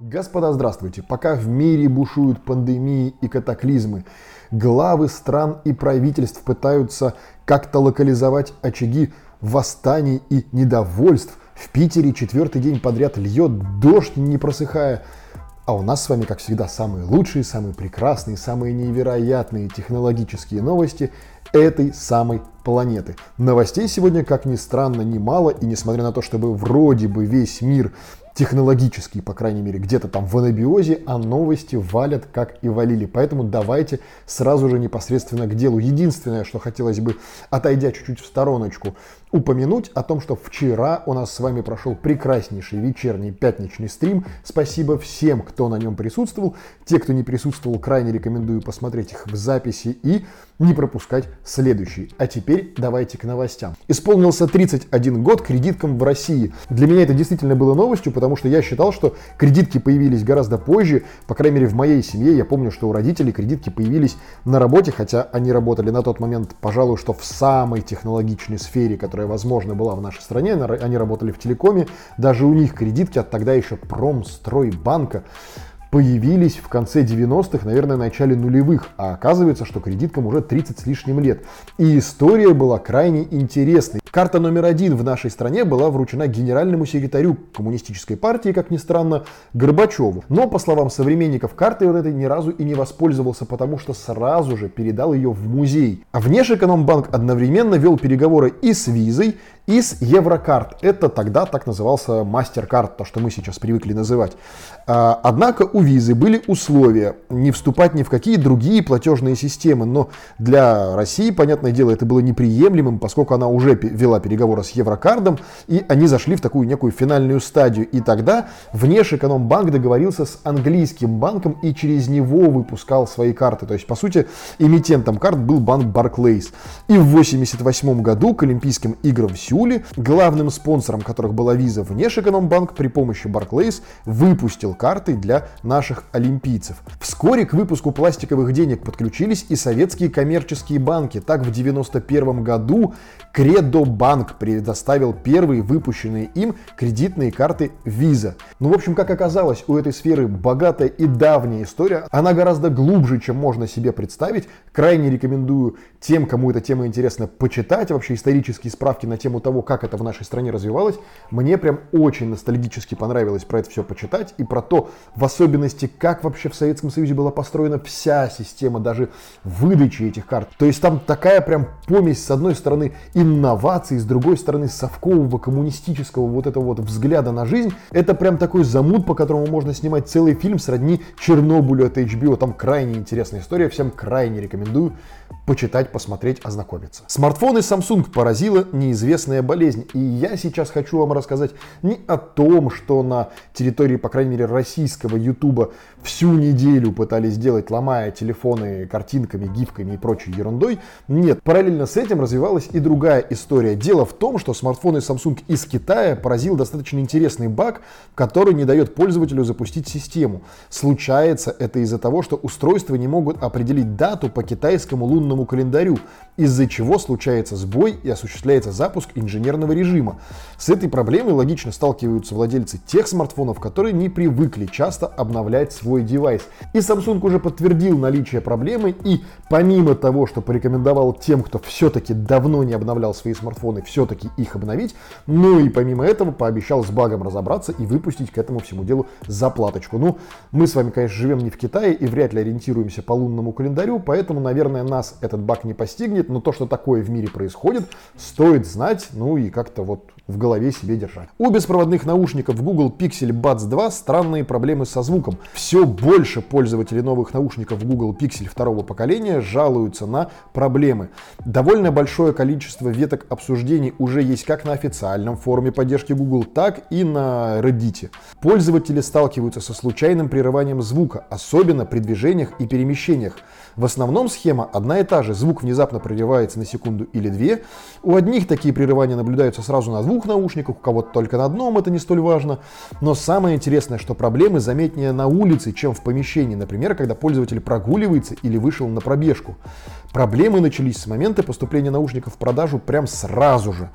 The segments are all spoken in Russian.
Господа, здравствуйте! Пока в мире бушуют пандемии и катаклизмы, главы стран и правительств пытаются как-то локализовать очаги восстаний и недовольств. В Питере четвертый день подряд льет дождь, не просыхая. А у нас с вами, как всегда, самые лучшие, самые прекрасные, самые невероятные технологические новости этой самой планеты. Новостей сегодня, как ни странно, немало, и несмотря на то, чтобы вроде бы весь мир технологический, по крайней мере, где-то там в анабиозе, а новости валят как и валили. Поэтому давайте сразу же непосредственно к делу. Единственное, что хотелось бы, отойдя чуть-чуть в стороночку, упомянуть о том, что вчера у нас с вами прошел прекраснейший вечерний пятничный стрим. Спасибо всем, кто на нем присутствовал. Те, кто не присутствовал, крайне рекомендую посмотреть их в записи и не пропускать следующий. А теперь давайте к новостям. Исполнился 31 год кредиткам в России. Для меня это действительно было новостью, потому что я считал, что кредитки появились гораздо позже. По крайней мере, в моей семье я помню, что у родителей кредитки появились на работе, хотя они работали на тот момент, пожалуй, что в самой технологичной сфере, которая, возможно, была в нашей стране. Они работали в телекоме. Даже у них кредитки от тогда еще Промстройбанка появились в конце 90-х, наверное, начале нулевых, а оказывается, что кредиткам уже 30 с лишним лет. И история была крайне интересной. Карта номер один в нашей стране была вручена генеральному секретарю коммунистической партии, как ни странно, Горбачеву. Но, по словам современников, картой он этой ни разу и не воспользовался, потому что сразу же передал ее в музей. А Внешэкономбанк одновременно вел переговоры и с Визой, и с Еврокарт. Это тогда так назывался MasterCard, то, что мы сейчас привыкли называть. А, однако у визы были условия не вступать ни в какие другие платежные системы, но для России, понятное дело, это было неприемлемым, поскольку она уже вела переговоры с Еврокардом, и они зашли в такую некую финальную стадию. И тогда Внешэкономбанк договорился с английским банком и через него выпускал свои карты. То есть, по сути, эмитентом карт был банк Barclays. И в 1988 году к Олимпийским играм в Сеуле, главным спонсором которых была виза Внешэкономбанк, при помощи Barclays выпустил карты для наших олимпийцев. Вскоре к выпуску пластиковых денег подключились и советские коммерческие банки. Так в 1991 году Кредобанк предоставил первые выпущенные им кредитные карты Visa. Ну, в общем, как оказалось, у этой сферы богатая и давняя история. Она гораздо глубже, чем можно себе представить. Крайне рекомендую тем, кому эта тема интересна, почитать вообще исторические справки на тему того, как это в нашей стране развивалось. Мне прям очень ностальгически понравилось про это все почитать и про то, в особенности, как вообще в Советском Союзе была построена вся система даже выдачи этих карт. То есть там такая прям помесь, с одной стороны, инноваций, с другой стороны, совкового коммунистического вот этого вот взгляда на жизнь. Это прям такой замут, по которому можно снимать целый фильм сродни Чернобылю от HBO. Там крайне интересная история, всем крайне рекомендую почитать, посмотреть, ознакомиться. Смартфоны Samsung поразила неизвестная болезнь. И я сейчас хочу вам рассказать не о том, что на территории, по крайней мере, российского YouTube всю неделю пытались сделать, ломая телефоны картинками, гифками и прочей ерундой. Нет, параллельно с этим развивалась и другая история. Дело в том, что смартфоны Samsung из Китая поразил достаточно интересный баг, который не дает пользователю запустить систему. Случается это из-за того, что устройства не могут определить дату по китайскому лунному календарю, из-за чего случается сбой и осуществляется запуск инженерного режима. С этой проблемой логично сталкиваются владельцы тех смартфонов, которые не привыкли часто обновлять свой девайс. И Samsung уже подтвердил наличие проблемы и помимо того, что порекомендовал тем, кто все-таки давно не обновлял свои смартфоны, все-таки их обновить, ну и помимо этого пообещал с багом разобраться и выпустить к этому всему делу заплаточку. Ну, мы с вами, конечно, живем не в Китае и вряд ли ориентируемся по лунному календарю, поэтому, наверное, нас этот баг не постигнет, но то, что такое в мире происходит, стоит знать, ну и как-то вот в голове себе держать. У беспроводных наушников Google Pixel Buds 2 странные проблемы со звуком. Все больше пользователей новых наушников Google Pixel второго поколения жалуются на проблемы. Довольно большое количество веток обсуждений уже есть как на официальном форуме поддержки Google, так и на Reddit. Пользователи сталкиваются со случайным прерыванием звука, особенно при движениях и перемещениях. В основном схема одна и та же. Звук внезапно прерывается на секунду или две. У одних такие прерывания наблюдаются сразу на двух двух наушниках, у кого-то только на одном, это не столь важно. Но самое интересное, что проблемы заметнее на улице, чем в помещении, например, когда пользователь прогуливается или вышел на пробежку. Проблемы начались с момента поступления наушников в продажу прям сразу же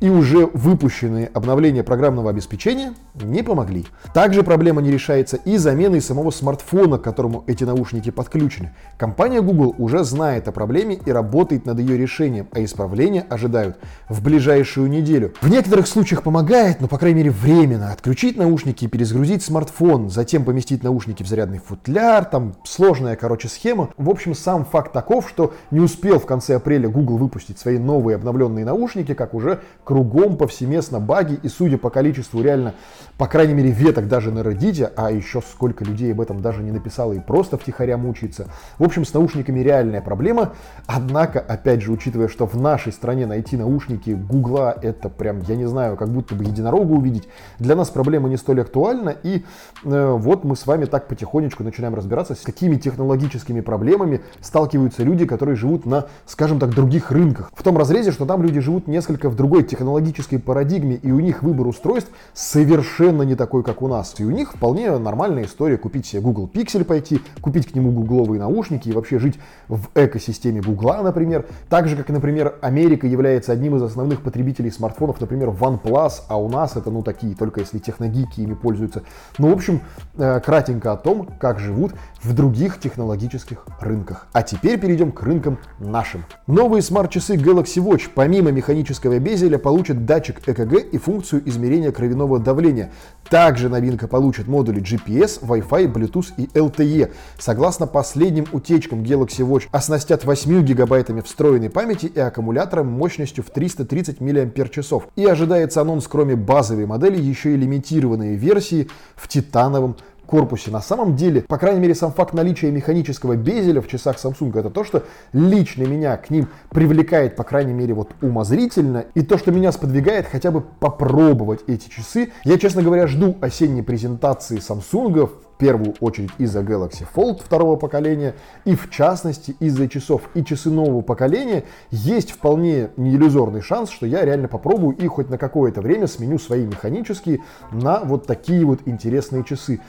и уже выпущенные обновления программного обеспечения не помогли. Также проблема не решается и заменой самого смартфона, к которому эти наушники подключены. Компания Google уже знает о проблеме и работает над ее решением, а исправления ожидают в ближайшую неделю. В некоторых случаях помогает, но по крайней мере временно. Отключить наушники, перезагрузить смартфон, затем поместить наушники в зарядный футляр, там сложная, короче, схема. В общем, сам факт таков, что не успел в конце апреля Google выпустить свои новые обновленные наушники, как уже кругом повсеместно баги, и судя по количеству реально, по крайней мере, веток даже на Reddit, а еще сколько людей об этом даже не написало и просто втихаря мучается. В общем, с наушниками реальная проблема, однако, опять же, учитывая, что в нашей стране найти наушники Гугла, это прям, я не знаю, как будто бы единорога увидеть, для нас проблема не столь актуальна, и э, вот мы с вами так потихонечку начинаем разбираться, с какими технологическими проблемами сталкиваются люди, которые живут на, скажем так, других рынках. В том разрезе, что там люди живут несколько в другой технологии технологической парадигме, и у них выбор устройств совершенно не такой, как у нас. И у них вполне нормальная история купить себе Google Pixel пойти, купить к нему гугловые наушники и вообще жить в экосистеме Гугла, например. Так же, как, например, Америка является одним из основных потребителей смартфонов, например, OnePlus, а у нас это, ну, такие, только если техногики ими пользуются. Ну, в общем, э, кратенько о том, как живут в других технологических рынках. А теперь перейдем к рынкам нашим. Новые смарт-часы Galaxy Watch, помимо механического безеля, получат датчик ЭКГ и функцию измерения кровяного давления. Также новинка получит модули GPS, Wi-Fi, Bluetooth и LTE. Согласно последним утечкам Galaxy Watch, оснастят 8 гигабайтами встроенной памяти и аккумулятором мощностью в 330 мАч. И ожидается анонс, кроме базовой модели, еще и лимитированные версии в титановом корпусе. На самом деле, по крайней мере, сам факт наличия механического безеля в часах Samsung это то, что лично меня к ним привлекает, по крайней мере, вот умозрительно. И то, что меня сподвигает хотя бы попробовать эти часы. Я, честно говоря, жду осенней презентации Samsung в первую очередь из-за Galaxy Fold второго поколения и в частности из-за часов. И часы нового поколения есть вполне неиллюзорный шанс, что я реально попробую и хоть на какое-то время сменю свои механические на вот такие вот интересные часы.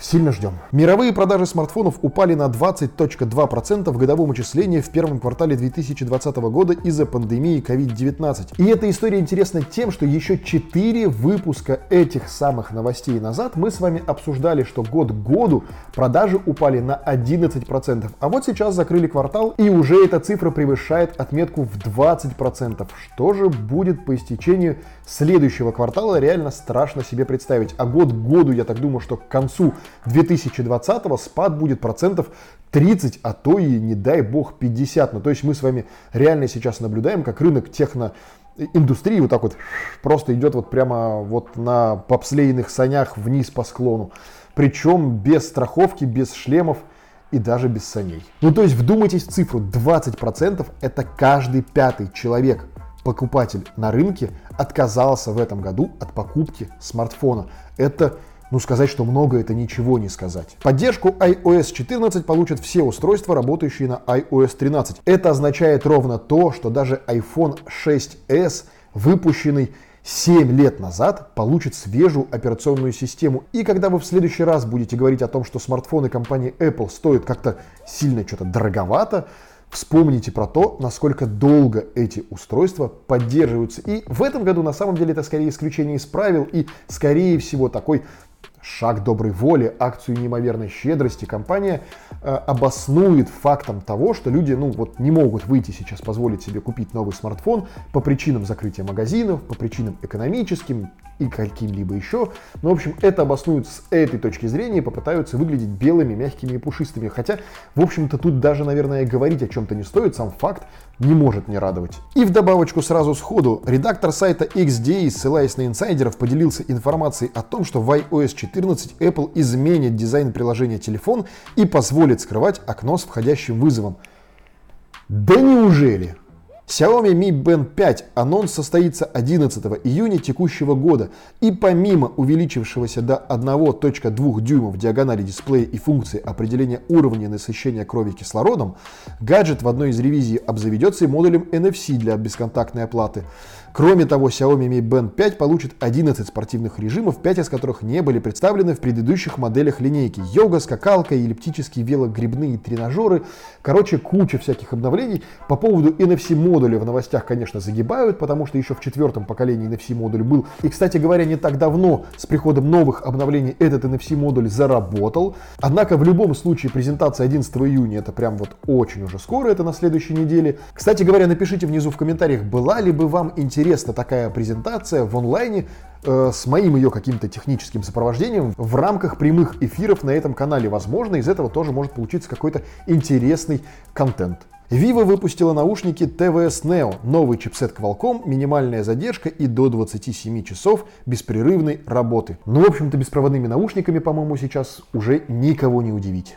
Сильно ждем. Мировые продажи смартфонов упали на 20.2% в годовом учислении в первом квартале 2020 года из-за пандемии COVID-19. И эта история интересна тем, что еще 4 выпуска этих самых новостей назад мы с вами обсуждали, что год к году продажи упали на 11%. А вот сейчас закрыли квартал и уже эта цифра превышает отметку в 20%. Что же будет по истечению следующего квартала, реально страшно себе представить. А год к году, я так думаю, что к концу 2020 спад будет процентов 30, а то и, не дай бог, 50. Ну, то есть мы с вами реально сейчас наблюдаем, как рынок техно индустрии вот так вот просто идет вот прямо вот на попслейных санях вниз по склону. Причем без страховки, без шлемов и даже без саней. Ну то есть вдумайтесь в цифру, 20% это каждый пятый человек, покупатель на рынке отказался в этом году от покупки смартфона. Это ну, сказать, что много, это ничего не сказать. Поддержку iOS 14 получат все устройства, работающие на iOS 13. Это означает ровно то, что даже iPhone 6s, выпущенный 7 лет назад получит свежую операционную систему. И когда вы в следующий раз будете говорить о том, что смартфоны компании Apple стоят как-то сильно что-то дороговато, Вспомните про то, насколько долго эти устройства поддерживаются. И в этом году на самом деле это скорее исключение из правил и скорее всего такой шаг доброй воли, акцию неимоверной щедрости компания э, обоснует фактом того, что люди ну, вот, не могут выйти сейчас позволить себе купить новый смартфон по причинам закрытия магазинов, по причинам экономическим и каким-либо еще. Ну, в общем, это обоснуют с этой точки зрения и попытаются выглядеть белыми, мягкими и пушистыми. Хотя, в общем-то, тут даже, наверное, говорить о чем-то не стоит. Сам факт не может не радовать. И в добавочку сразу сходу, редактор сайта XDA, ссылаясь на инсайдеров, поделился информацией о том, что в iOS 14 Apple изменит дизайн приложения телефон и позволит скрывать окно с входящим вызовом. Да неужели? Xiaomi Mi Band 5 анонс состоится 11 июня текущего года. И помимо увеличившегося до 1.2 дюймов диагонали дисплея и функции определения уровня насыщения крови кислородом, гаджет в одной из ревизий обзаведется и модулем NFC для бесконтактной оплаты. Кроме того, Xiaomi Mi Band 5 получит 11 спортивных режимов, 5 из которых не были представлены в предыдущих моделях линейки. Йога, скакалка, эллиптические велогребные тренажеры. Короче, куча всяких обновлений. По поводу NFC-модуля в новостях, конечно, загибают, потому что еще в четвертом поколении NFC-модуль был. И, кстати говоря, не так давно с приходом новых обновлений этот NFC-модуль заработал. Однако в любом случае презентация 11 июня это прям вот очень уже скоро, это на следующей неделе. Кстати говоря, напишите внизу в комментариях, была ли бы вам интересна такая презентация в онлайне, э, с моим ее каким-то техническим сопровождением в рамках прямых эфиров на этом канале. Возможно, из этого тоже может получиться какой-то интересный контент. Vivo выпустила наушники TVS Neo, новый чипсет Qualcomm, минимальная задержка и до 27 часов беспрерывной работы. Ну, в общем-то, беспроводными наушниками, по-моему, сейчас уже никого не удивить.